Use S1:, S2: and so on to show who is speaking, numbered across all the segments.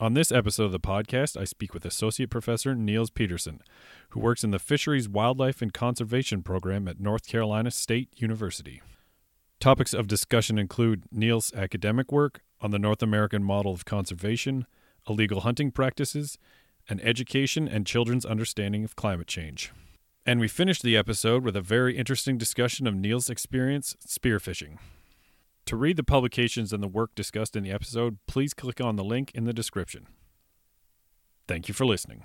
S1: On this episode of the podcast, I speak with Associate Professor Nils Peterson, who works in the Fisheries, Wildlife, and Conservation Program at North Carolina State University. Topics of discussion include Nils' academic work on the North American model of conservation, illegal hunting practices, and education and children's understanding of climate change. And we finished the episode with a very interesting discussion of Nils' experience spearfishing. To read the publications and the work discussed in the episode, please click on the link in the description. Thank you for listening.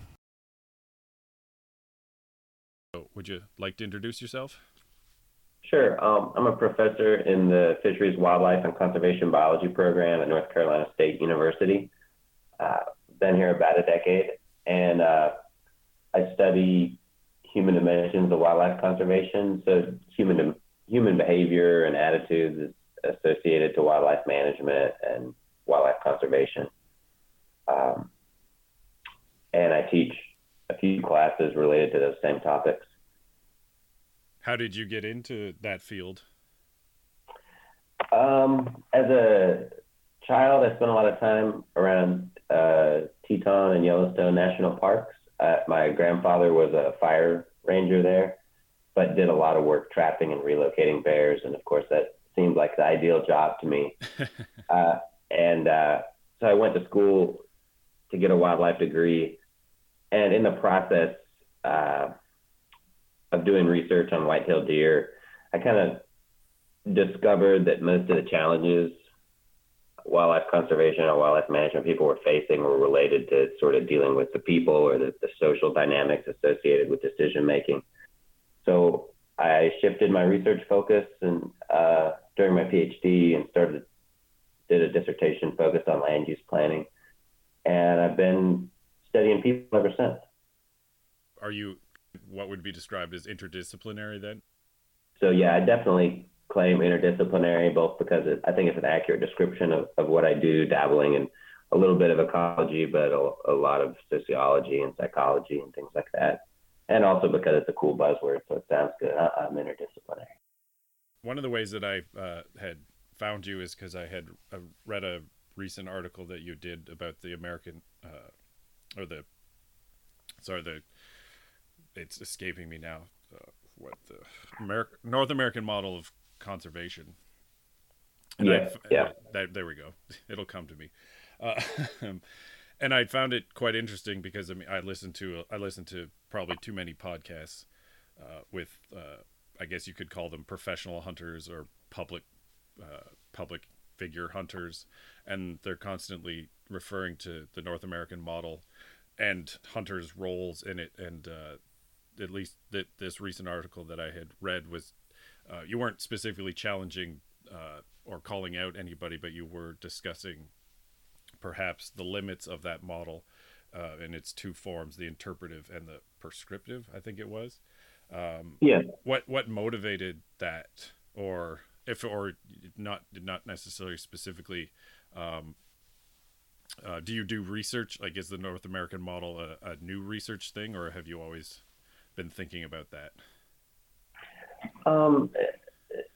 S1: Would you like to introduce yourself?
S2: Sure. Um, I'm a professor in the Fisheries, Wildlife, and Conservation Biology program at North Carolina State University. Uh, been here about a decade, and uh, I study human dimensions of wildlife conservation. So human human behavior and attitudes associated to wildlife management and wildlife conservation. Um, and I teach a few classes related to those same topics.
S1: How did you get into that field?
S2: Um, as a child, I spent a lot of time around uh, Teton and Yellowstone National Parks. Uh, my grandfather was a fire ranger there, but did a lot of work trapping and relocating bears. And of course, that like the ideal job to me. uh, and uh, so I went to school to get a wildlife degree. And in the process, uh, of doing research on white-tailed deer, I kind of discovered that most of the challenges wildlife conservation and wildlife management people were facing were related to sort of dealing with the people or the, the social dynamics associated with decision making. So I shifted my research focus and uh, during my PhD and started did a dissertation focused on land use planning, and I've been studying people ever since.
S1: Are you what would be described as interdisciplinary then?
S2: So yeah, I definitely claim interdisciplinary, both because it, I think it's an accurate description of, of what I do, dabbling in a little bit of ecology, but a, a lot of sociology and psychology and things like that. And also because it's a cool buzzword, so it sounds good. I, I'm interdisciplinary.
S1: One of the ways that I uh, had found you is because I had uh, read a recent article that you did about the American, uh, or the, sorry, the it's escaping me now. Uh, what the American North American model of conservation?
S2: And yeah, I, yeah.
S1: That, there we go. It'll come to me. Uh, and I found it quite interesting because I mean I listened to I listened to probably too many podcasts uh, with uh, I guess you could call them professional hunters or public uh, public figure hunters, and they're constantly referring to the North American model and hunters' roles in it and uh, at least that this recent article that I had read was uh, you weren't specifically challenging uh, or calling out anybody, but you were discussing perhaps the limits of that model uh, in its two forms, the interpretive and the prescriptive. I think it was.
S2: Um, yeah.
S1: What what motivated that, or if or not not necessarily specifically. Um, uh, do you do research? Like, is the North American model a, a new research thing, or have you always been thinking about that?
S2: Um,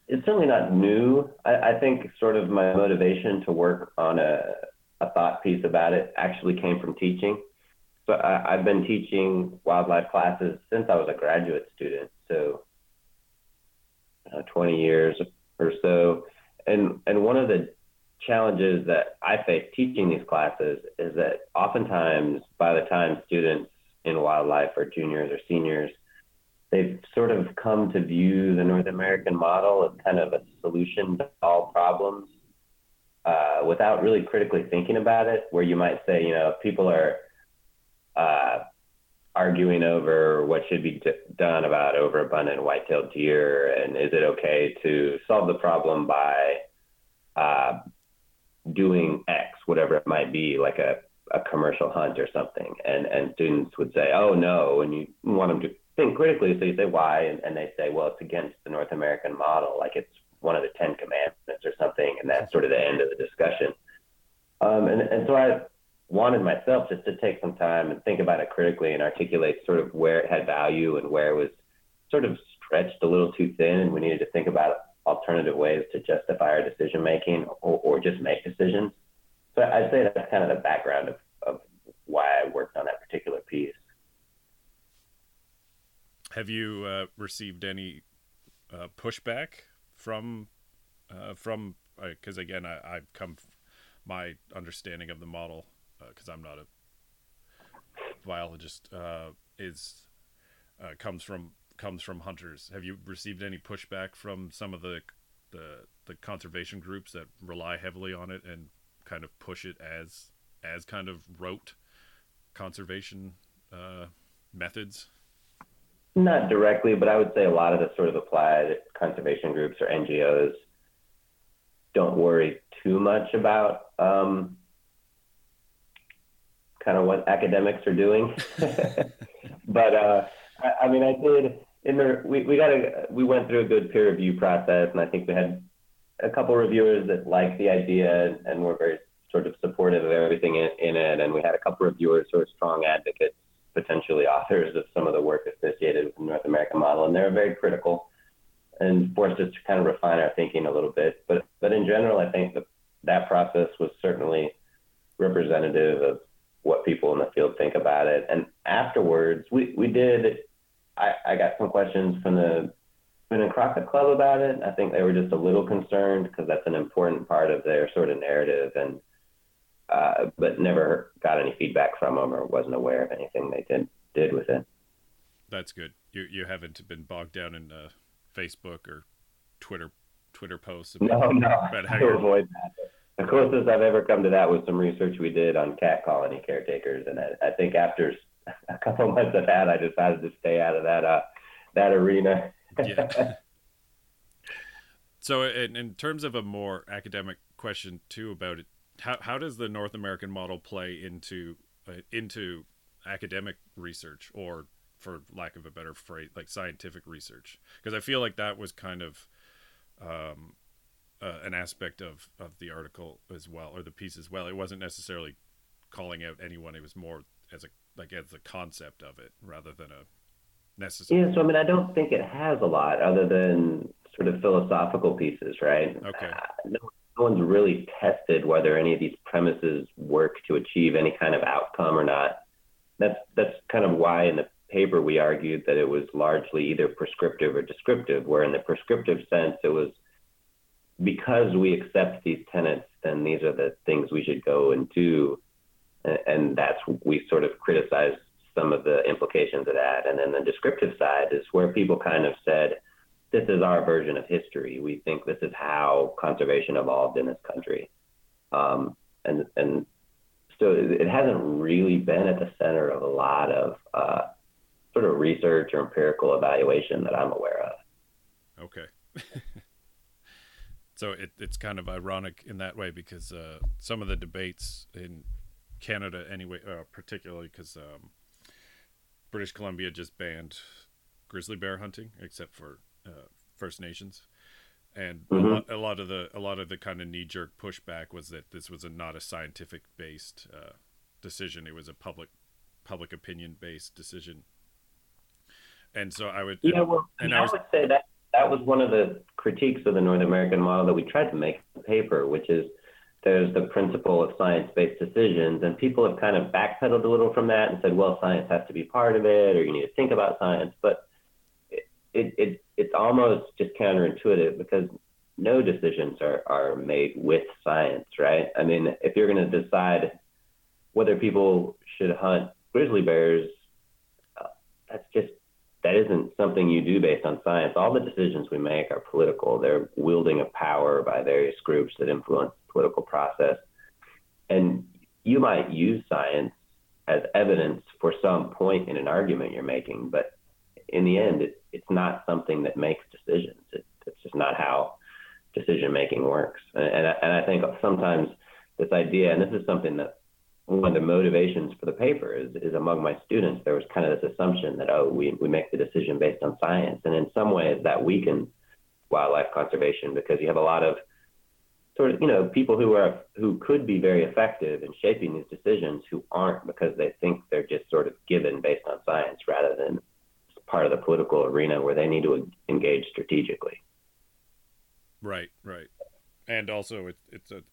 S2: it's certainly not new. I, I, think sort of my motivation to work on a, a thought piece about it actually came from teaching. So I, have been teaching wildlife classes since I was a graduate student, so uh, 20 years or so. And and one of the challenges that I face teaching these classes is that oftentimes by the time students in wildlife are juniors or seniors, they've sort of come to view the North American model as kind of a solution to all problems uh, without really critically thinking about it. Where you might say, you know, people are uh, arguing over what should be d- done about overabundant white-tailed deer, and is it okay to solve the problem by uh, doing X, whatever it might be, like a a commercial hunt or something, and and students would say, oh no, and you want them to think critically. So you say why, and, and they say, well, it's against the North American model, like it's one of the Ten Commandments or something, and that's sort of the end of the discussion. Um, and and so I wanted myself just to take some time and think about it critically and articulate sort of where it had value and where it was sort of stretched a little too thin and we needed to think about alternative ways to justify our decision making or, or just make decisions. So I'd say that's kind of the background of, of why I worked on that particular piece.
S1: Have you uh, received any uh, pushback from uh, from uh, because again I, I've come my understanding of the model because I'm not a biologist uh, is uh, comes from comes from hunters. Have you received any pushback from some of the the the conservation groups that rely heavily on it and kind of push it as as kind of rote conservation uh, methods?
S2: Not directly, but I would say a lot of the sort of applied conservation groups or NGOs don't worry too much about um, kind of what academics are doing. but uh, I, I, mean, I did in the we, we got a we went through a good peer review process, and I think we had a couple reviewers that liked the idea and were very sort of supportive of everything in, in it, and we had a couple reviewers who are strong advocates, potentially authors of some of the work associated with the North American model, and they were very critical and forced us to kind of refine our thinking a little bit. But but in general, I think that that process was certainly representative of what people in the field think about it. And afterwards, we, we did, I, I got some questions from the Boone and Crockett Club about it. I think they were just a little concerned because that's an important part of their sort of narrative and, uh, but never got any feedback from them or wasn't aware of anything they did, did with it.
S1: That's good. You, you haven't been bogged down in uh, Facebook or Twitter Twitter posts
S2: about, no, no, about how to avoid that. The closest I've ever come to that was some research we did on cat colony caretakers, and I, I think after a couple months of that, I decided to stay out of that uh, that arena. yeah.
S1: So, in, in terms of a more academic question too about it, how how does the North American model play into uh, into academic research, or for lack of a better phrase, like scientific research? Because I feel like that was kind of um, uh, an aspect of of the article as well, or the piece as well. It wasn't necessarily calling out anyone; it was more as a like as the concept of it rather than a necessary.
S2: Yeah, so I mean, I don't think it has a lot other than sort of philosophical pieces, right?
S1: Okay. Uh,
S2: no, no one's really tested whether any of these premises work to achieve any kind of outcome or not. That's that's kind of why in the paper we argued that it was largely either prescriptive or descriptive, where in the prescriptive sense it was because we accept these tenets, then these are the things we should go and do. And that's, we sort of criticize some of the implications of that. And then the descriptive side is where people kind of said, this is our version of history. We think this is how conservation evolved in this country. Um, and, and so it hasn't really been at the center of a lot of uh, sort of research or empirical evaluation that I'm aware of.
S1: Okay. so it, it's kind of ironic in that way because uh, some of the debates in Canada, anyway, uh, particularly because um, British Columbia just banned grizzly bear hunting, except for uh, First Nations, and mm-hmm. a, lot, a, lot, of the a lot of the kind of knee jerk pushback was that this was a not a scientific based uh, decision; it was a public public opinion based decision. And so I would,
S2: yeah, well, and I, I was, would say that that was one of the critiques of the North American model that we tried to make in the paper, which is there's the principle of science-based decisions, and people have kind of backpedaled a little from that and said, well, science has to be part of it, or you need to think about science. But it, it, it it's almost just counterintuitive because no decisions are, are made with science, right? I mean, if you're going to decide whether people should hunt grizzly bears, uh, that's just that isn't something you do based on science. All the decisions we make are political. They're wielding of power by various groups that influence the political process. And you might use science as evidence for some point in an argument you're making, but in the end, it, it's not something that makes decisions. It, it's just not how decision making works. And, and, I, and I think sometimes this idea, and this is something that one of the motivations for the paper is, is among my students, there was kind of this assumption that, oh, we, we make the decision based on science. And in some ways that weakens wildlife conservation because you have a lot of sort of, you know, people who are, who could be very effective in shaping these decisions who aren't because they think they're just sort of given based on science rather than part of the political arena where they need to engage strategically.
S1: Right, right. And also it, it's a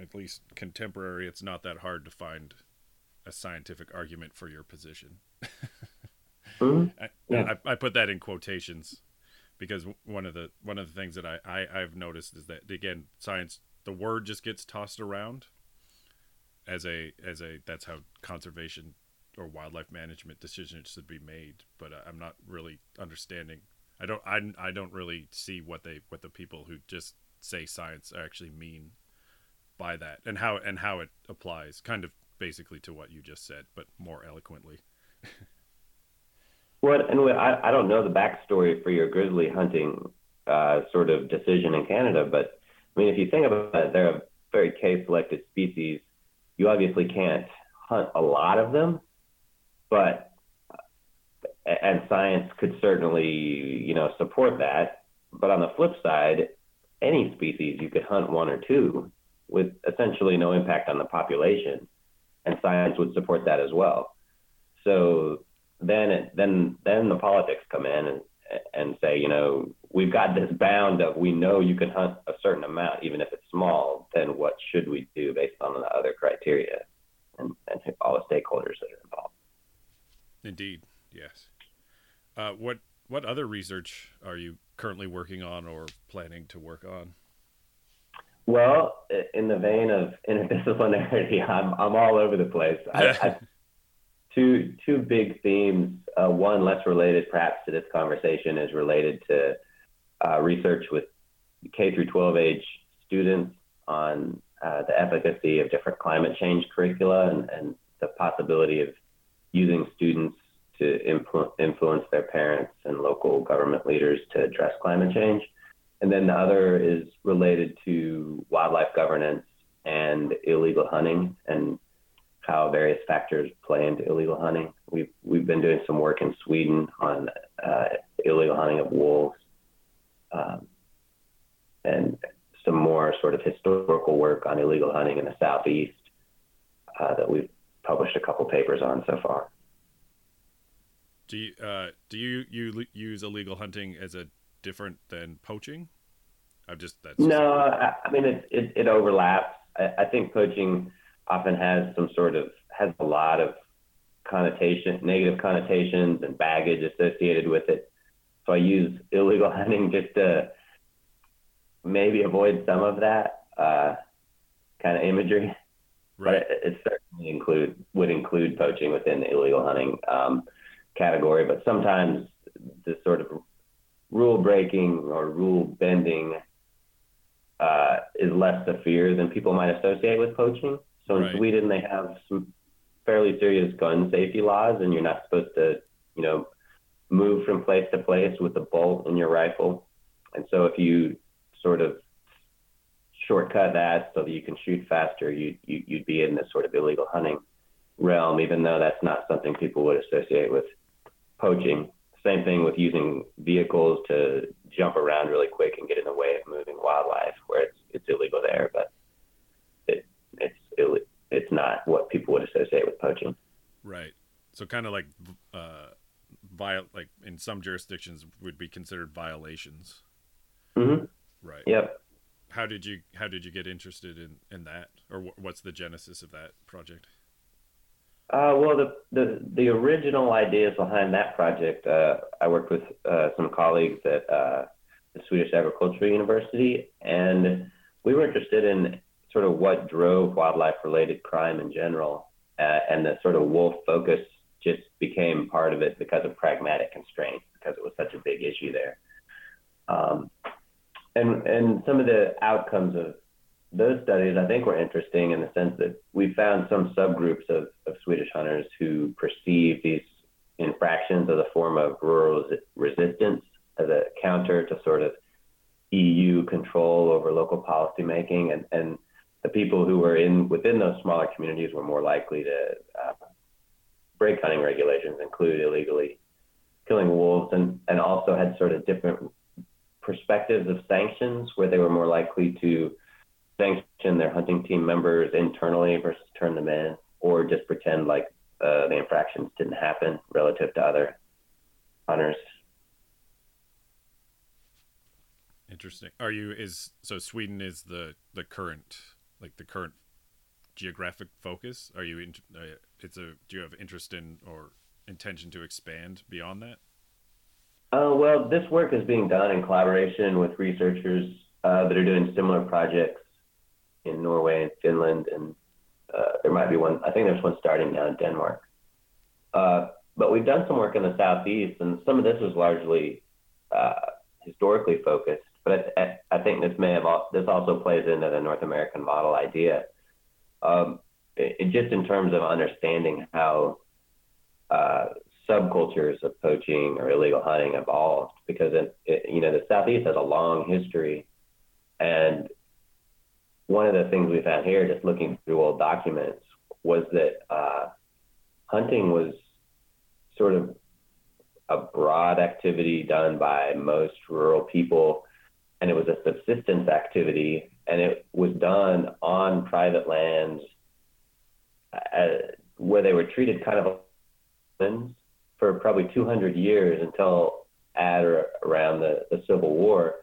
S1: at least contemporary, it's not that hard to find a scientific argument for your position.
S2: Mm-hmm.
S1: I,
S2: Yeah.
S1: I, I put that in quotations because one of the one of the things that I, I I've noticed is that again science the word just gets tossed around as a as a that's how conservation or wildlife management decisions should be made but I- I'm not really understanding I don't I, I don't really see what they what the people who just say science actually mean by that and how and how it applies kind of basically to what you just said but more eloquently
S2: What and I, I don't know the backstory for your grizzly hunting uh, sort of decision in Canada, but I mean, if you think about it, they're a very K-selected species. You obviously can't hunt a lot of them, but and science could certainly you know support that. But on the flip side, any species you could hunt one or two with essentially no impact on the population, and science would support that as well. So then then then the politics come in and and say, you know, we've got this bound of we know you can hunt a certain amount, even if it's small. Then what should we do based on the other criteria and, and all the stakeholders that are involved?
S1: Indeed, yes. Uh, what what other research are you currently working on or planning to work on?
S2: Well, in the vein of interdisciplinarity, I'm I'm all over the place. I, I, two two big themes. Uh, one less related, perhaps, to this conversation is related to uh, research with K through 12 age students on uh, the efficacy of different climate change curricula and, and the possibility of using students to influ- influence their parents and local government leaders to address climate change. And then the other is related to wildlife governance and illegal hunting and how various factors play into illegal hunting. We've we've been doing some work in Sweden on uh, illegal hunting of wolves, um, and some more sort of historical work on illegal hunting in the southeast uh, that we've published a couple papers on so far.
S1: Do you uh, do you you use illegal hunting as a different than poaching? I've just that's
S2: No, I, I mean it, it, it overlaps. I, I think poaching often has some sort of has a lot of connotation, negative connotations and baggage associated with it. So I use illegal hunting just to maybe avoid some of that uh, kind of imagery. But
S1: right.
S2: it, it certainly include would include poaching within the illegal hunting um, category. But sometimes the sort of rule breaking or rule bending uh, is less severe than people might associate with poaching. So in
S1: Right.
S2: Sweden, they have some fairly serious gun safety laws, and you're not supposed to, you know, move from place to place with a bolt in your rifle. And so if you sort of shortcut that so that you can shoot faster, you, you you'd be in this sort of illegal hunting realm, even though that's not something people would associate with poaching. Same thing with using vehicles to jump around really quick and get in the way of moving wildlife, where it's it's illegal there, but it it's it's not what people would associate with poaching.
S1: Right. So kind of like uh, viol like in some jurisdictions would be considered violations.
S2: hmm
S1: Right.
S2: Yep.
S1: How did you how did you get interested in in that, or wh- what's the genesis of that project?
S2: Uh, well, the, the the original ideas behind that project, uh, I worked with uh, some colleagues at uh, the Swedish Agricultural University, and we were interested in sort of what drove wildlife-related crime in general, uh, and the sort of wolf focus just became part of it because of pragmatic constraints, because it was such a big issue there. Um, and and some of the outcomes of those studies I think were interesting in the sense that we found some subgroups of, of Swedish hunters who perceive these infractions as a form of rural resistance as a counter to sort of EU control over local policymaking. And, and the people who were in within those smaller communities were more likely to uh, break hunting regulations, include illegally killing wolves, and, and also had sort of different perspectives of sanctions where they were more likely to sanction their hunting team members internally versus turn them in, or just pretend like uh, the infractions didn't happen relative to other hunters.
S1: Interesting. Are you is so Sweden is the the current like the current geographic focus? Are you in? Uh, it's a. Do you have interest in or intention to expand beyond that?
S2: Uh, well, this work is being done in collaboration with researchers uh, that are doing similar projects in Norway and Finland, and uh, there might be one. I think there's one starting now in Denmark. Uh, but we've done some work in the southeast, and some of this was largely uh, historically focused. But I, I, think this may have this also plays into the North American model idea. Um, it, just in terms of understanding how uh, subcultures of poaching or illegal hunting evolved, because it, it, you know the southeast has a long history, and one of the things we found here, just looking through old documents, was that uh, hunting was sort of a broad activity done by most rural people, and it was a subsistence activity, and it was done on private lands uh, where they were treated kind of for probably 200 years until at or around the, the Civil War.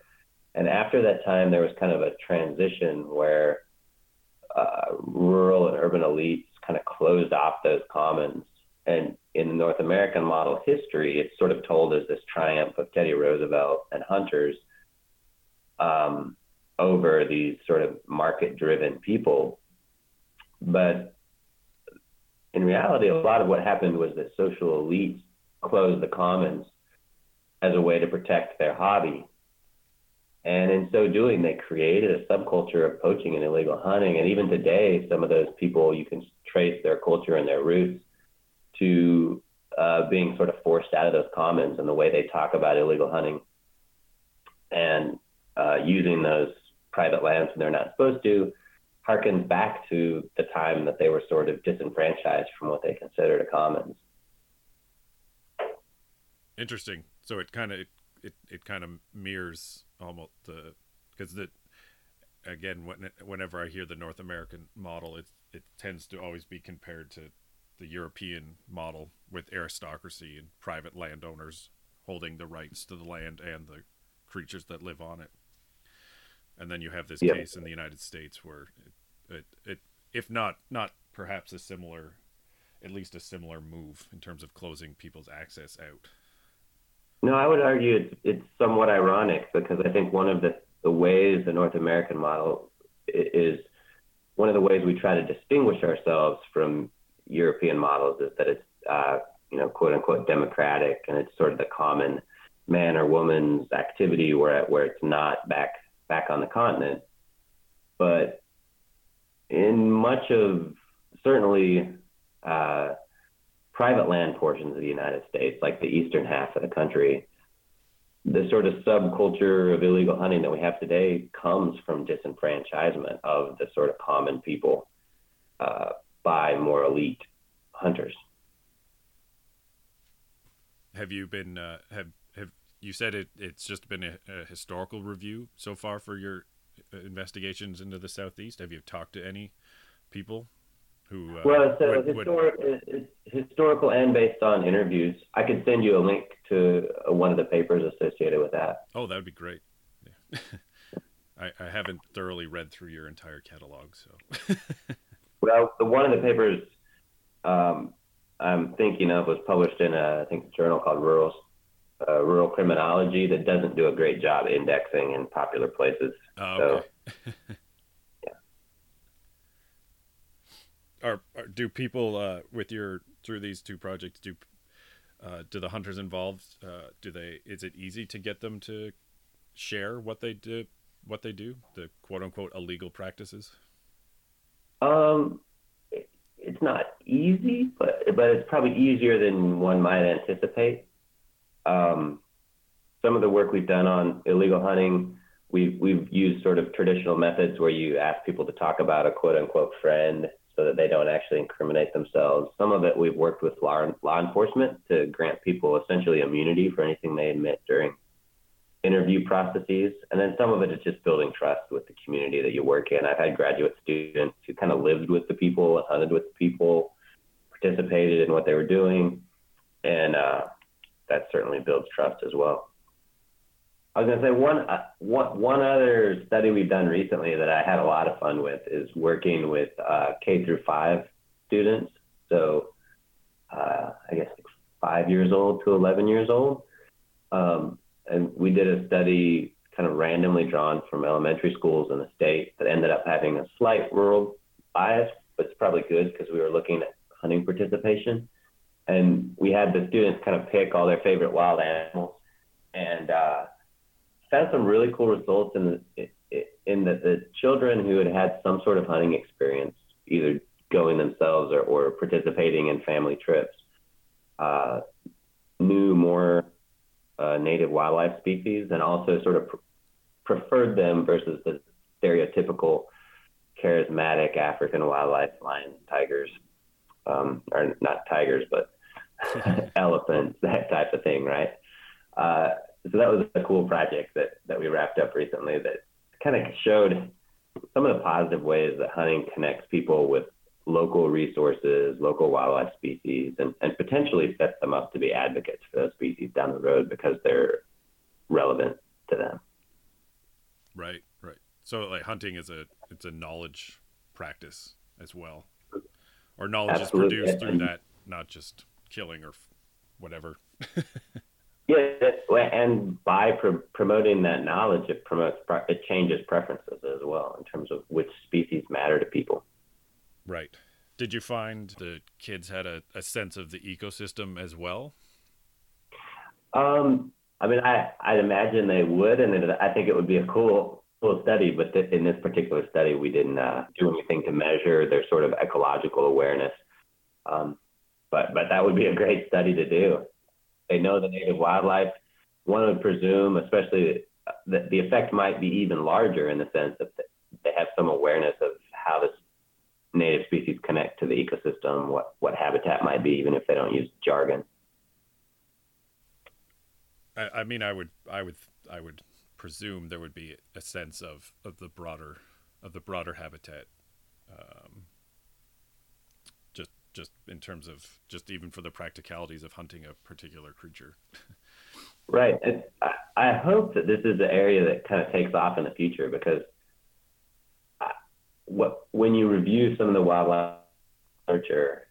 S2: And after that time, there was kind of a transition where uh, rural and urban elites kind of closed off those commons. And in the North American model history, it's sort of told as this triumph of Teddy Roosevelt and hunters um, over these sort of market driven people. But in reality, a lot of what happened was that social elites closed the commons as a way to protect their hobby. And in so doing, they created a subculture of poaching and illegal hunting. And even today, some of those people, you can trace their culture and their roots to uh, being sort of forced out of those commons and the way they talk about illegal hunting and uh, using those private lands when they're not supposed to harkens back to the time that they were sort of disenfranchised from what they considered a commons.
S1: Interesting. So it kind of it, it, kind of mirrors almost uh, the because the again when, whenever I hear the North American model, it it tends to always be compared to the European model with aristocracy and private landowners holding the rights to the land and the creatures that live on it. And then you have this yeah. case in the United States where it, it, it, if not not perhaps a similar, at least a similar move in terms of closing people's access out.
S2: No, I would argue it's, it's somewhat ironic because I think one of the, the ways the North American model is one of the ways we try to distinguish ourselves from European models is that it's, uh, you know, quote unquote democratic and it's sort of the common man or woman's activity where, where it's not back, back on the continent. But in much of certainly uh, private land portions of the United States, like the eastern half of the country, the sort of subculture of illegal hunting that we have today comes from disenfranchisement of the sort of common people uh, by more elite hunters.
S1: Have you been uh, have have you said it? It's just been a, a historical review so far for your uh, investigations into the southeast. Have you talked to any people who?
S2: Uh, well, so would, historic, would... historical and based on interviews. I could send you a link to uh, one of the papers associated with that.
S1: Oh, that would be great. Yeah. I, I haven't thoroughly read through your entire catalog, so.
S2: well, the one of the papers um, I'm thinking of was published in a I think a journal called Rural uh, Rural Criminology that doesn't do a great job indexing in popular places.
S1: Oh, okay. So, are, do people uh, with your through these two projects do uh, do the hunters involved uh, do they is it easy to get them to share what they do what they do the quote unquote illegal practices?
S2: Um it's not easy but but it's probably easier than one might anticipate. Um some of the work we've done on illegal hunting we've we've used sort of traditional methods where you ask people to talk about a quote unquote friend so that they don't actually incriminate themselves. Some of it we've worked with law, law enforcement to grant people essentially immunity for anything they admit during interview processes. And then some of it is just building trust with the community that you work in. I've had graduate students who kind of lived with the people and hunted with the people, participated in what they were doing. And uh, that certainly builds trust as well. I was going to say one, uh, one, one other study we've done recently that I had a lot of fun with is working with uh, K through five students. So uh, I guess five years old to 11 years old. Um, and we did a study kind of randomly drawn from elementary schools in the state that ended up having a slight rural bias, but it's probably good because we were looking at hunting participation. And we had the students kind of pick all their favorite wild animals and uh, found some really cool results in the, in that the children who had had some sort of hunting experience, either going themselves or, or participating in family trips, uh, knew more uh, native wildlife species and also sort of pr- preferred them versus the stereotypical charismatic African wildlife, lions, tigers, um, or not tigers, but elephants, that type of thing, right? Uh, so that was a cool project that, that we wrapped up recently that kind of showed some of the positive ways that hunting connects people with local resources, local wildlife species, and, and potentially sets them up to be advocates for those species down the road because they're relevant to them.
S1: Right, right. So like hunting is a it's a knowledge practice as well, or knowledge Absolutely. is produced through that, not just killing or whatever.
S2: yeah, and by promoting that knowledge, it promotes it changes preferences as well in terms of which species matter to people.
S1: Right. Did you find the kids had a, a sense of the ecosystem as well?
S2: Um, I mean, I I'd imagine they would, and it, I think it would be a cool cool study. But th- in this particular study, we didn't uh, do anything to measure their sort of ecological awareness. Um, but but that would be a great study to do. They know the native wildlife. One would presume, especially that the effect might be even larger in the sense that they have some awareness of how this native species connect to the ecosystem, what, what habitat might be, even if they don't use jargon.
S1: I, I mean, I would, I would, I would presume there would be a sense of, of the broader, of the broader habitat, um, just, in terms of, just even for the practicalities of hunting a particular creature.
S2: right. And I, hope that this is the area that kind of takes off in the future because what when you review some of the wildlife literature,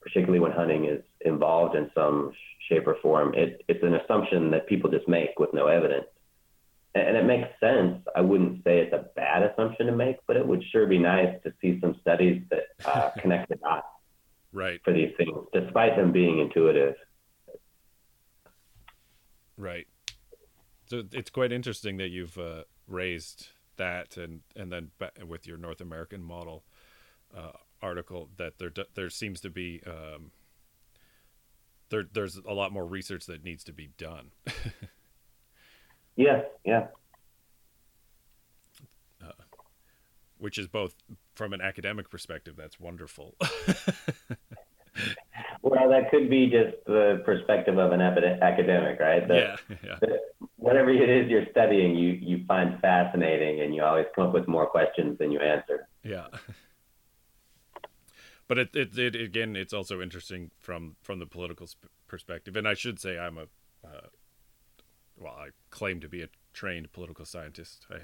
S2: particularly when hunting is involved in some shape or form, it, it's an assumption that people just make with no evidence. And it makes sense. I wouldn't say it's a bad assumption to make, but it would sure be nice to see some studies that uh, connect the dots
S1: right.
S2: for these things, despite them being intuitive.
S1: Right. So it's quite interesting that you've uh, raised that and and then with your North American model uh, article that there there seems to be um, there there's a lot more research that needs to be done.
S2: yeah, yeah.
S1: Uh, which is both from an academic perspective, that's wonderful.
S2: well, that could be just the perspective of an academic, right? The,
S1: yeah, yeah. The,
S2: whatever it is you're studying, you you find fascinating, and you always come up with more questions than you answer.
S1: Yeah. But it, it, it again, it's also interesting from from the political sp- perspective, and I should say I'm a, uh, well, I claim to be a trained political scientist. I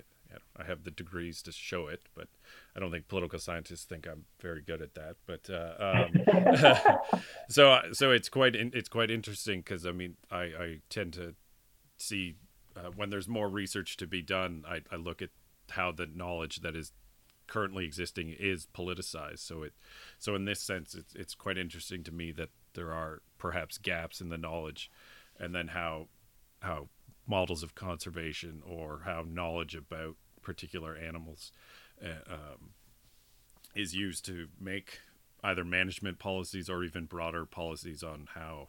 S1: I have the degrees to show it, but I don't think political scientists think I'm very good at that. But uh, um, so so it's quite it's quite interesting because I mean I, I tend to see uh, when there's more research to be done, I, I look at how the knowledge that is currently existing is politicized. So it, so in this sense, it's it's quite interesting to me that there are perhaps gaps in the knowledge, and then how how models of conservation or how knowledge about particular animals uh, um, is used to make either management policies or even broader policies on how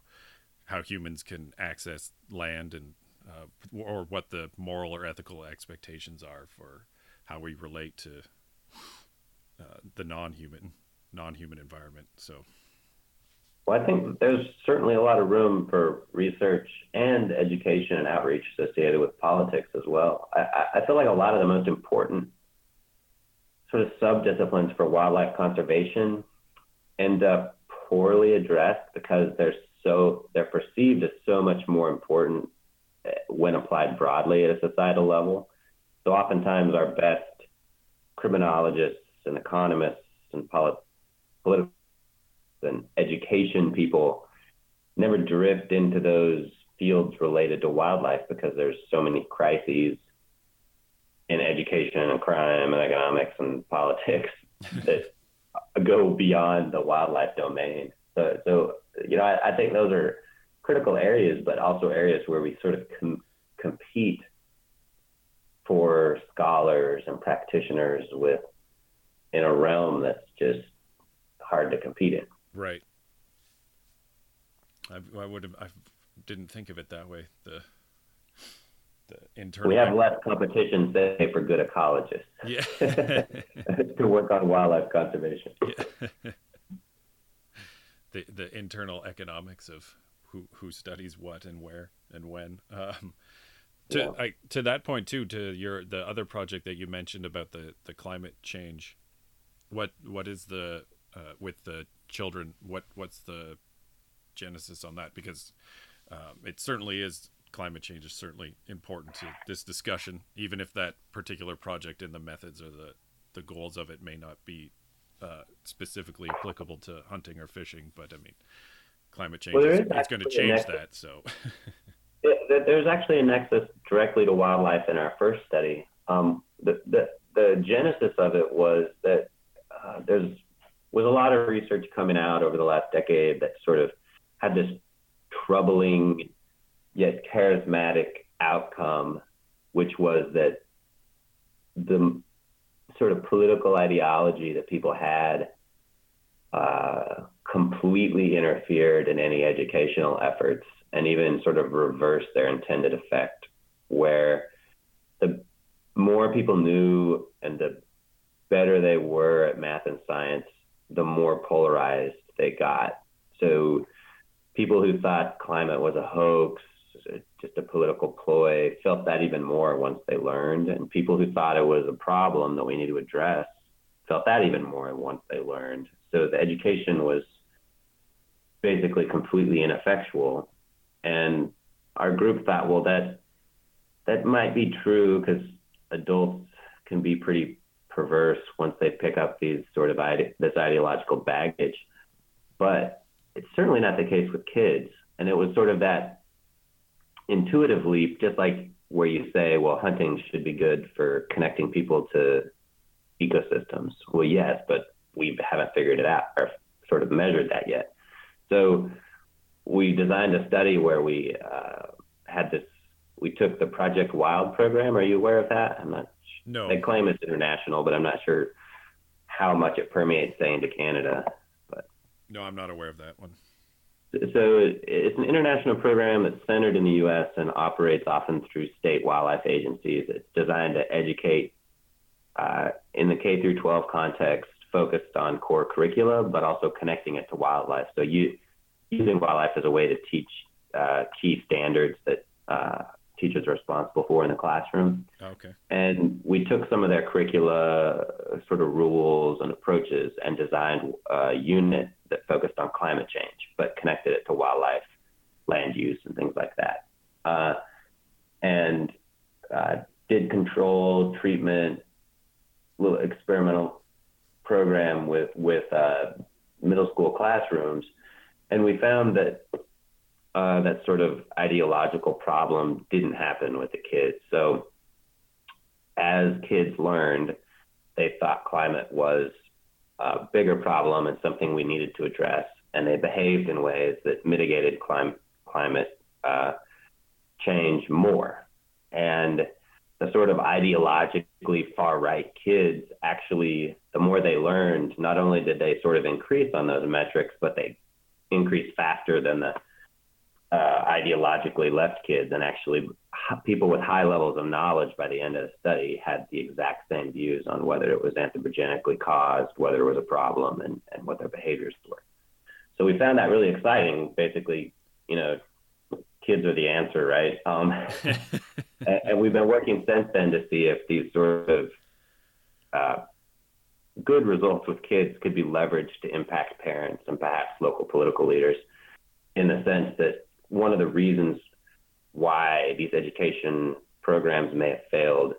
S1: how humans can access land and uh, or what the moral or ethical expectations are for how we relate to uh, the non-human non-human environment. So
S2: well i think there's certainly a lot of room for research and education and outreach associated with politics as well i, I feel like a lot of the most important sort of subdisciplines for wildlife conservation end up poorly addressed because they're so they're perceived as so much more important eh, when applied broadly at a societal level. So oftentimes our best criminologists and economists and polit- political and education people never drift into those fields related to wildlife because there's so many crises in education and crime and economics and politics that go beyond the wildlife domain. So, so you know, I, I, think those are critical areas, but also areas where we sort of com- compete for scholars and practitioners with in a realm that's just hard to compete in.
S1: Right. I, I would have. I didn't think of it that way. The the internal.
S2: We have less competition, say, for good ecologists.
S1: Yeah.
S2: to work on wildlife conservation.
S1: Yeah. the the internal economics of who who studies what and where and when. Um, to yeah. I, to that point too, to your the other project that you mentioned about the the climate change. What what is the uh, with the children? What what's the genesis on that? Because um, it certainly is climate change is certainly important to this discussion, even if that particular project and the methods or the the goals of it may not be uh, specifically applicable to hunting or fishing. But I mean, climate change well, is, it's going to change that. So.
S2: there's actually a nexus directly to wildlife in our first study. Um, the, the, the genesis of it was that uh, there's was a lot of research coming out over the last decade that sort of had this troubling yet charismatic outcome, which was that the sort of political ideology that people had uh, completely interfered in any educational efforts and even sort of reversed their intended effect, where the more people knew and the better they were at math and science, the more polarized they got. So people who thought climate was a hoax, just a political ploy, felt that even more once they learned. And people who thought it was a problem that we need to address felt that even more once they learned. So the education was basically completely ineffectual. And our group thought, well, that that might be true because adults can be pretty perverse once they pick up these sort of ide- this ideological baggage. But it's certainly not the case with kids. And it was sort of that intuitive leap, just like where you say, well, hunting should be good for connecting people to ecosystems. Well, yes, but we haven't figured it out or sort of measured that yet. So we designed a study where we uh, had this. We took the Project Wild program. Are you aware of that? I'm not.
S1: No.
S2: They claim it's international, but I'm not sure how much it permeates, say, into Canada.
S1: But No, I'm not aware of that one.
S2: So it's an international program that's centered in the U.S. and operates often through state wildlife agencies. It's designed to educate uh, in the K through 12 context, focused on core curricula, but also connecting it to wildlife. So you, using wildlife as a way to teach uh, key standards that uh, teachers are responsible for in the classroom.
S1: Okay.
S2: And we took some of their curricula sort of rules and approaches and designed a unit that focused on climate change, but connected it to wildlife, land use, and things like that. Uh, and uh, did control treatment, little experimental program with with uh, middle school classrooms, and we found that uh, that sort of ideological problem didn't happen with the kids. So as kids learned, they thought climate was a bigger problem and something we needed to address, and they behaved in ways that mitigated clim- climate uh, change more. And the sort of ideologically far right kids actually, the more they learned, not only did they sort of increase on those metrics, but they increased faster than the uh, ideologically left kids, and actually people with high levels of knowledge by the end of the study had the exact same views on whether it was anthropogenically caused, whether it was a problem, and, and what their behaviors were. So we found that really exciting. Basically, you know, kids are the answer, right? Um, and, and, we've been working since then to see if these sort of uh, good results with kids could be leveraged to impact parents and perhaps local political leaders in the sense that one of the reasons why these education programs may have failed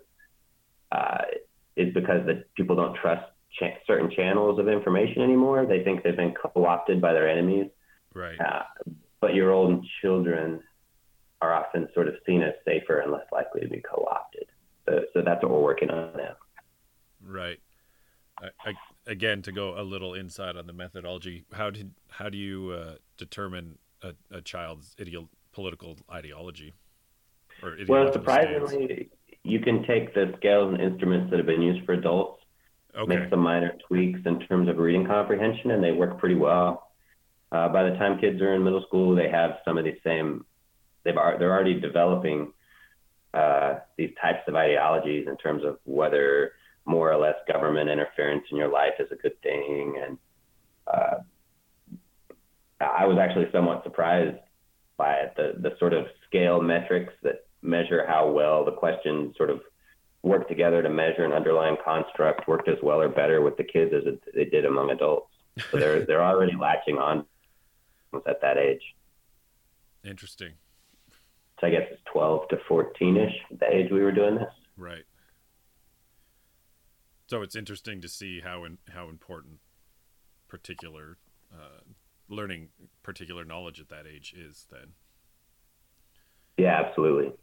S2: uh, is because the people don't trust cha- certain channels of information anymore. They think they've been co-opted by their enemies.
S1: Right.
S2: Uh, but your own children are often sort of seen as safer and less likely to be co-opted. So, so that's what we're working on now.
S1: Right. I, I, again, to go a little inside on the methodology, how did how do you uh, determine a, a child's ideal political ideology?
S2: Or well, surprisingly, you can take the scales and instruments that have been used for adults, okay. make some minor tweaks in terms of reading comprehension, and they work pretty well. Uh, by the time kids are in middle school, they have some of these same. They've they're already developing uh, these types of ideologies in terms of whether more or less government interference in your life is a good thing. And uh, I was actually somewhat surprised by it, the the sort of scale metrics that measure how well the questions sort of work together to measure an underlying construct worked as well or better with the kids as it, they did among adults. So they're they're already latching on at that age.
S1: Interesting.
S2: So I guess it's 12 to 14 ish, the age we were doing this.
S1: Right. So it's interesting to see how in, how important particular uh, learning particular knowledge at that age is then.
S2: Yeah, absolutely.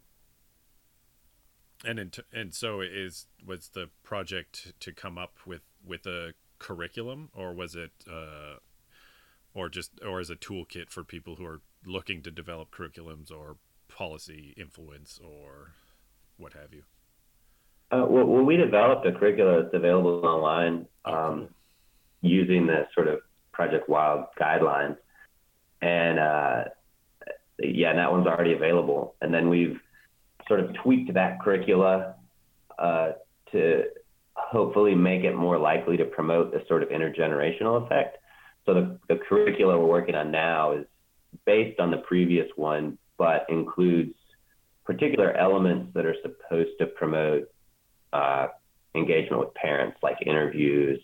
S1: And in t- and so is was the project to come up with with a curriculum or was it uh, or just or as a toolkit for people who are looking to develop curriculums or policy influence or what have you?
S2: Uh, well, when we developed a curricula that's available online um, using the sort of Project Wild guidelines, and uh, yeah, that one's already available. And then we've sort of tweaked that curricula uh, to hopefully make it more likely to promote the sort of intergenerational effect. So the, the curricula we're working on now is based on the previous one, but includes particular elements that are supposed to promote uh, engagement with parents, like interviews,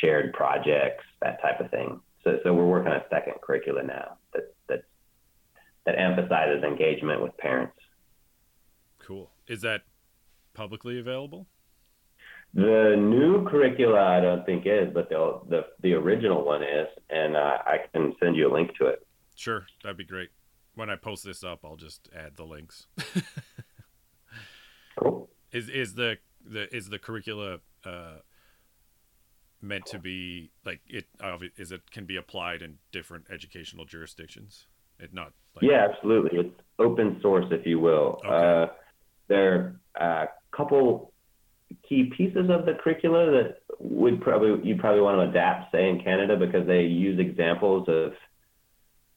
S2: shared projects, that type of thing. So, so we're working on a second curricula now that that that emphasizes engagement with parents.
S1: Cool. Is that publicly available?
S2: The new curricula, I don't think is, but the the, the original one is, and uh, I can send you a link to it.
S1: Sure, that'd be great. When I post this up, I'll just add the links.
S2: cool.
S1: Is is the the is the curricula uh, meant to be like it? Is it can be applied in different educational jurisdictions? It not.
S2: Like... Yeah, absolutely. It's open source, if you will. Okay. Uh, there are a couple key pieces of the curricula that would probably you probably want to adapt, say in Canada, because they use examples of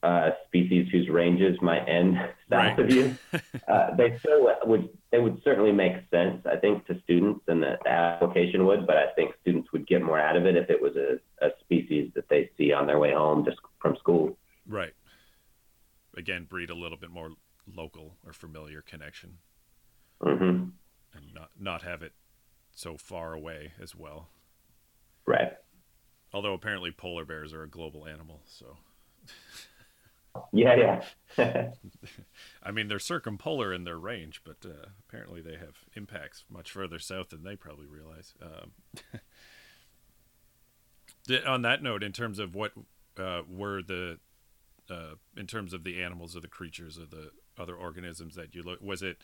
S2: uh, species whose ranges might end south right. of you. Uh, they still would they would certainly make sense, I think, to students, and the application would. But I think students would get more out of it if it was a, a species that they see on their way home just from school.
S1: Right. Again, breed a little bit more local or familiar connection,
S2: mm-hmm.
S1: and not not have it so far away as well.
S2: Right.
S1: Although apparently polar bears are a global animal, so.
S2: Yeah, yeah.
S1: I mean, they're circumpolar in their range, but uh, apparently they have impacts much further south than they probably realize. Um, on that note, in terms of what uh, were the, uh, in terms of the animals or the creatures or the other organisms that you look, was it,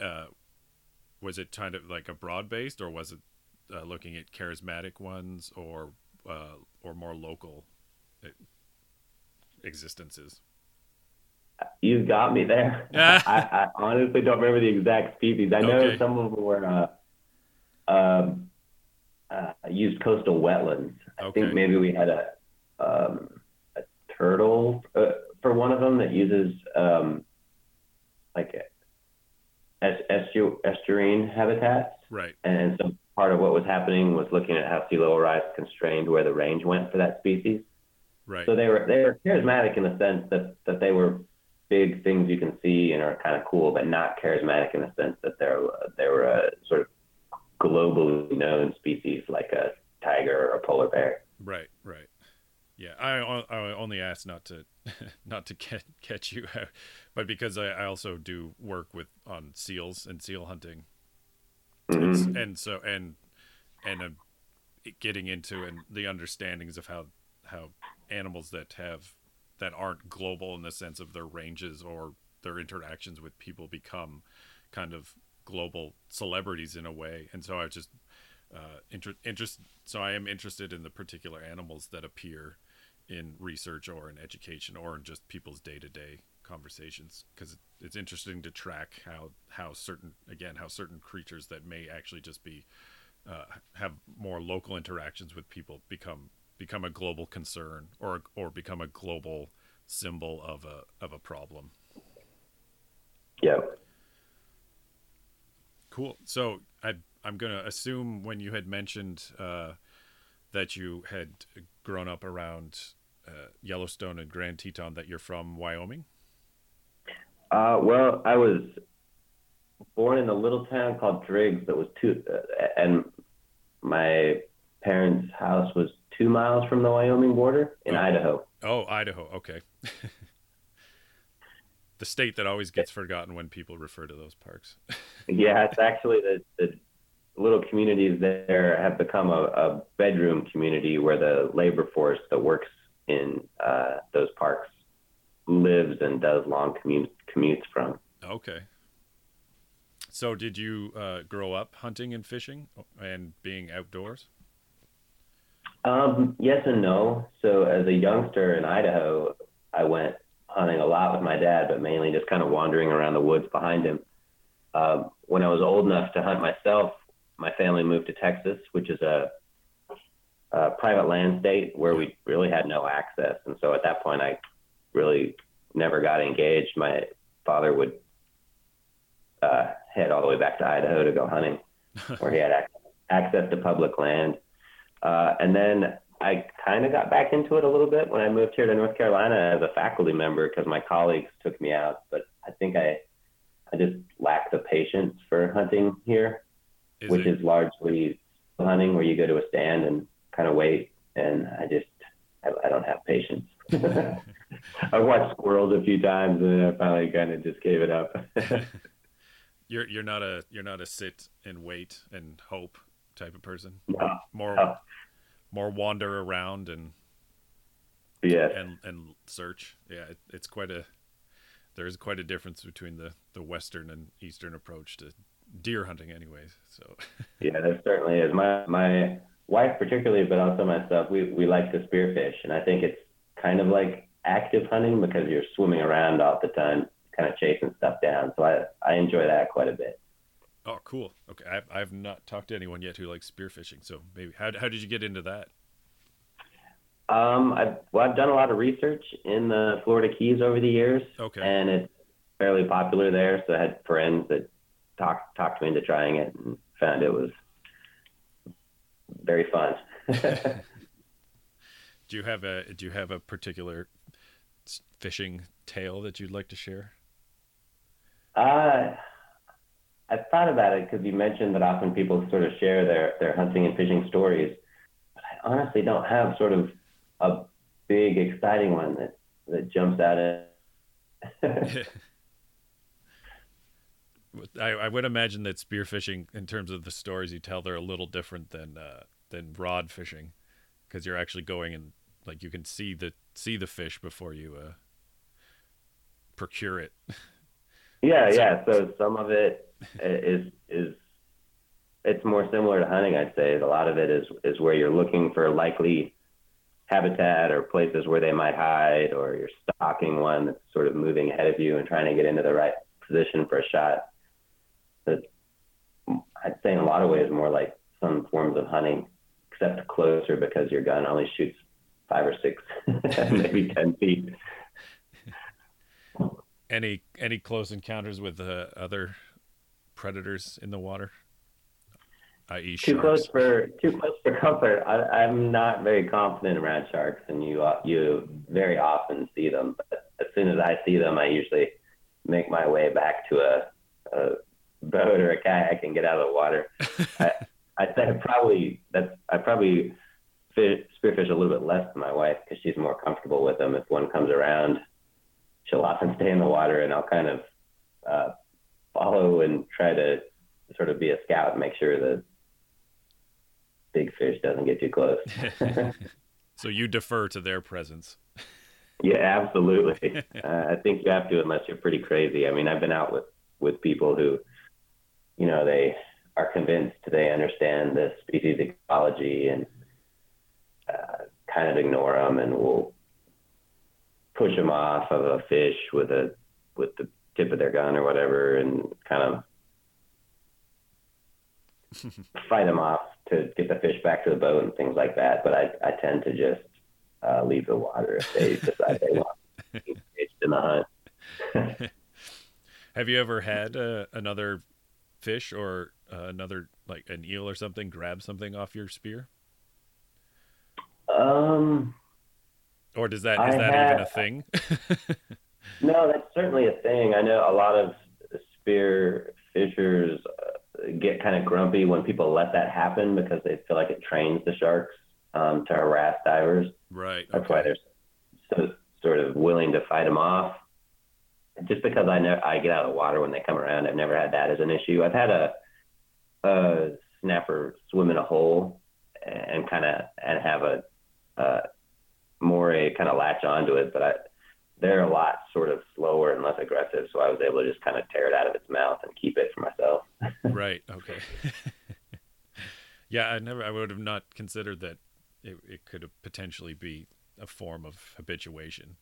S1: uh, was it kind of like a broad based, or was it uh, looking at charismatic ones, or uh, or more local? Existences.
S2: You've got me there. I, I, honestly don't remember the exact species. I know okay. some of them were uh, um, uh, used coastal wetlands. I okay. think maybe we had a, um, a turtle uh, for one of them that uses um, like estu- estuarine habitats.
S1: Right.
S2: And so part of what was happening was looking at how sea level rise constrained where the range went for that species.
S1: Right.
S2: So they were they were charismatic in the sense that that they were big things you can see and are kind of cool, but not charismatic in the sense that they're they were a sort of globally known species like a tiger or a polar bear.
S1: Right. Right. Yeah, I, I only asked not to not to get, catch you, out, but because I, I also do work with on seals and seal hunting,
S2: mm-hmm.
S1: and, so and and getting into and the understandings of how how animals that have that aren't global in the sense of their ranges or their interactions with people become kind of global celebrities in a way. And so I just uh, inter- interest. So I am interested in the particular animals that appear in research or in education or in just people's day to day conversations because it's interesting to track how how certain again how certain creatures that may actually just be uh, have more local interactions with people become become a global concern or or become a global symbol of a of a problem.
S2: Yeah.
S1: Cool. So I I'm gonna assume when you had mentioned uh, that you had grown up around uh, Yellowstone and Grand Teton that you're from Wyoming.
S2: Uh, well, I was born in a little town called Driggs that was two, uh, and my parents' house was two miles from the Wyoming border in
S1: oh.
S2: Idaho.
S1: Oh, Idaho. Okay. the state that always gets forgotten when people refer to those parks.
S2: yeah, it's actually the, the little communities there have become a, a, bedroom community where the labor force that works in uh, those parks lives and does long commute, commutes from.
S1: Okay. So, did you uh, grow up hunting and fishing and being outdoors?
S2: Um, yes and no. So, as a youngster in Idaho, I went hunting a lot with my dad, but mainly just kind of wandering around the woods behind him. Um, when I was old enough to hunt myself, my family moved to Texas, which is a, a private land state where we really had no access. And so at that point, I really never got engaged. My father would uh, head all the way back to Idaho to go hunting, where he had ac- access to public land. Uh, and then I kind of got back into it a little bit when I moved here to North Carolina as a faculty member because my colleagues took me out. But I think I, I just lack the patience for hunting here, is which it? is largely hunting where you go to a stand and kind of wait. And I just, I, I don't have patience. I watched squirrels a few times and then I finally kind of just gave it up.
S1: you're you're not a you're not a sit and wait and hope type of person.
S2: No,
S1: more
S2: no.
S1: more wander around and
S2: yeah
S1: and and search. Yeah, it, it's quite a there is quite a difference between the the western and eastern approach to deer hunting anyways so
S2: yeah there certainly is my my wife particularly but also myself we we like to spearfish and i think it's kind of like active hunting because you're swimming around all the time, kind of chasing stuff down. So I, I enjoy that quite a bit.
S1: Oh, cool. Okay. I've, I've not talked to anyone yet who likes spearfishing. So maybe, how, how did you get into that?
S2: Um, I've, well, I've done a lot of research in the Florida Keys over the years.
S1: Okay.
S2: And it's fairly popular there. So I had friends that talked, talked me into trying it and found it was very fun.
S1: do you have a, do you have a particular fishing tale that you'd like to share?
S2: Uh, I thought about it because you mentioned that often people sort of share their, their hunting and fishing stories. But I honestly don't have sort of a big, exciting one that, that jumps out at.
S1: I, I would imagine that spearfishing, in terms of the stories you tell, they're a little different than uh, than rod fishing, because you're actually going and like you can see the see the fish before you uh, procure it.
S2: Yeah, so, yeah. So some of it is is it's more similar to hunting. I'd say a lot of it is is where you're looking for likely habitat or places where they might hide, or you're stalking one that's sort of moving ahead of you and trying to get into the right position for a shot. But I'd say in a lot of ways more like some forms of hunting, except closer because your gun only shoots five or six, maybe ten feet.
S1: Any any close encounters with uh, other predators in the water? I.e.,
S2: too close for too close for comfort. I, am not very confident around sharks, and you uh, you very often see them. But as soon as I see them, I usually make my way back to a, a boat or a kayak and get out of the water. I, I I probably that's I probably fish, spearfish a little bit less than my wife because she's more comfortable with them. If one comes around, she'll often stay in the water, and I'll kind of uh, follow and try to sort of be a scout and make sure that big fish doesn't get too close.
S1: so you defer to their presence.
S2: Yeah, absolutely. uh, I think you have to unless you're pretty crazy. I mean, I've been out with with people who, you know, they are convinced they understand the species ecology and uh, kind of ignore them and will push them off of a fish with a with the tip of their gun or whatever and kind of fight them off to get the fish back to the boat and things like that. But I, I tend to just uh, leave the water if they decide they want to be engaged in the hunt.
S1: Have you ever had uh, another fish or uh, another like an eel or something grab something off your spear?
S2: Um,
S1: or does that is I that had, even a thing?
S2: no, that's certainly a thing. I know a lot of spear fishers uh, get kind of grumpy when people let that happen because they feel like it trains the sharks um, to harass divers.
S1: Right.
S2: That's okay. why they're so sort of willing to fight them off. Just because I know I get out of the water when they come around, I've never had that as an issue. I've had a, a snapper swim in a hole and kind of and have a, a moray kind of latch onto it, but I, they're a lot sort of slower and less aggressive, so I was able to just kind of tear it out of its mouth and keep it for myself.
S1: right. Okay. yeah, I never. I would have not considered that it, it could potentially be a form of habituation.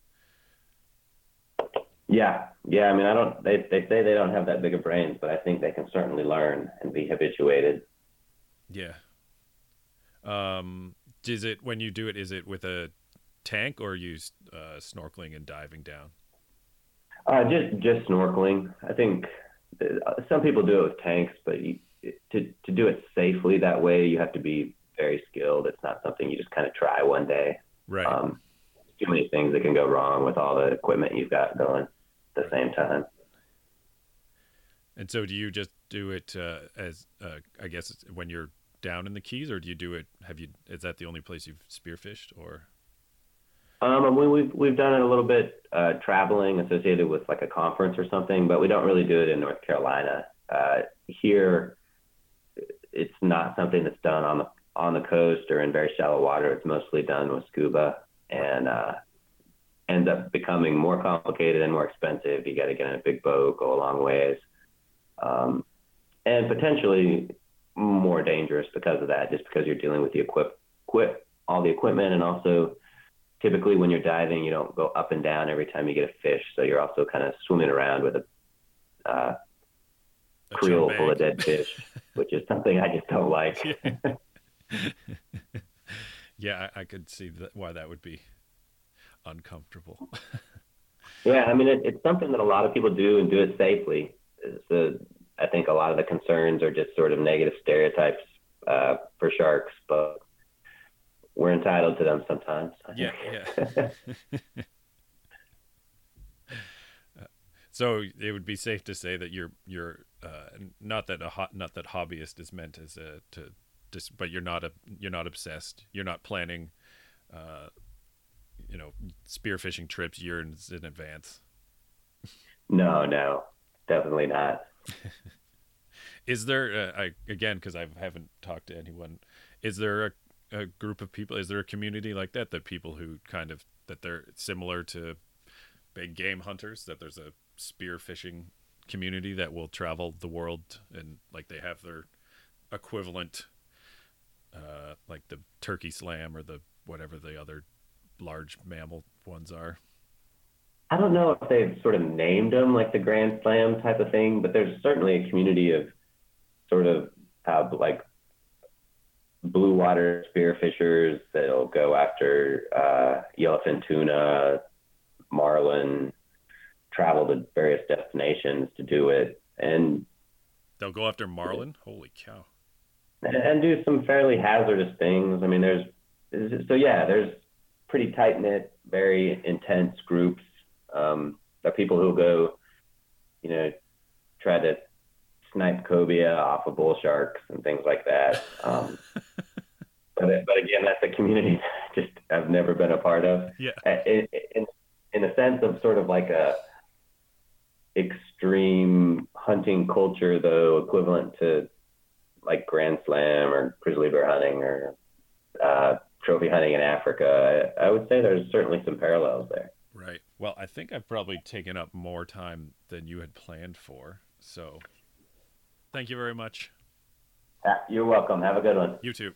S2: Yeah, yeah. I mean, I don't. They they say they don't have that big of brains, but I think they can certainly learn and be habituated.
S1: Yeah. Um. Is it when you do it? Is it with a tank or use uh, snorkeling and diving down?
S2: Uh, just just snorkeling. I think uh, some people do it with tanks, but you, to to do it safely that way, you have to be very skilled. It's not something you just kind of try one day.
S1: Right.
S2: Um, too many things that can go wrong with all the equipment you've got going at the same time.
S1: And so, do you just do it uh, as uh, I guess when you're down in the Keys, or do you do it? Have you? Is that the only place you've spearfished, or?
S2: Um, we, we've we've done it a little bit uh, traveling associated with like a conference or something, but we don't really do it in North Carolina. Uh, here, it's not something that's done on the on the coast or in very shallow water. It's mostly done with scuba and uh, ends up becoming more complicated and more expensive. You got to get in a big boat, go a long ways, um, and potentially more dangerous because of that. Just because you're dealing with the equip, equip all the equipment, and also typically when you're diving, you don't go up and down every time you get a fish. So you're also kind of swimming around with a, uh, a creel full of dead fish, which is something I just don't like.
S1: yeah, I, I, could see that, why that would be uncomfortable.
S2: yeah, I mean, it, it's something that a lot of people do and do it safely. So I think a lot of the concerns are just sort of negative stereotypes uh, for sharks, but we're entitled to them sometimes.
S1: Yeah, yeah. so it would be safe to say that you're you're uh, not that a hot not that hobbyist is meant as a to just but you're not a you're not obsessed. You're not planning, uh, you know, spearfishing trips years in advance.
S2: No, no, definitely not.
S1: is there uh, I again because I haven't talked to anyone. Is there a, a group of people? Is there a community like that that people who kind of that they're similar to big game hunters? That there's a spear fishing community that will travel the world and like they have their equivalent uh, like the turkey slam or the whatever the other large mammal ones are.
S2: I don't know if they've sort of named them like the Grand Slam type of thing, but there's certainly a community of sort of uh, like blue water spearfishers that'll go after uh, yellowfin tuna, marlin, travel to various destinations to do it, and
S1: they'll go after marlin. Holy cow!
S2: and do some fairly hazardous things. I mean, there's so yeah, there's pretty tight knit, very intense groups um, of people who go, you know, try to snipe cobia off of bull sharks and things like that. Um, but but again, that's a community I just I've never been a part of.
S1: Yeah.
S2: In, in in a sense of sort of like a extreme hunting culture, though, equivalent to like Grand Slam or grizzly bear hunting or uh, trophy hunting in Africa, I, I, would say there's certainly some parallels there. Right.
S1: Well, I think I've probably taken up more time than you had planned for. So thank you very much.
S2: You're welcome. Have a good one.
S1: You too.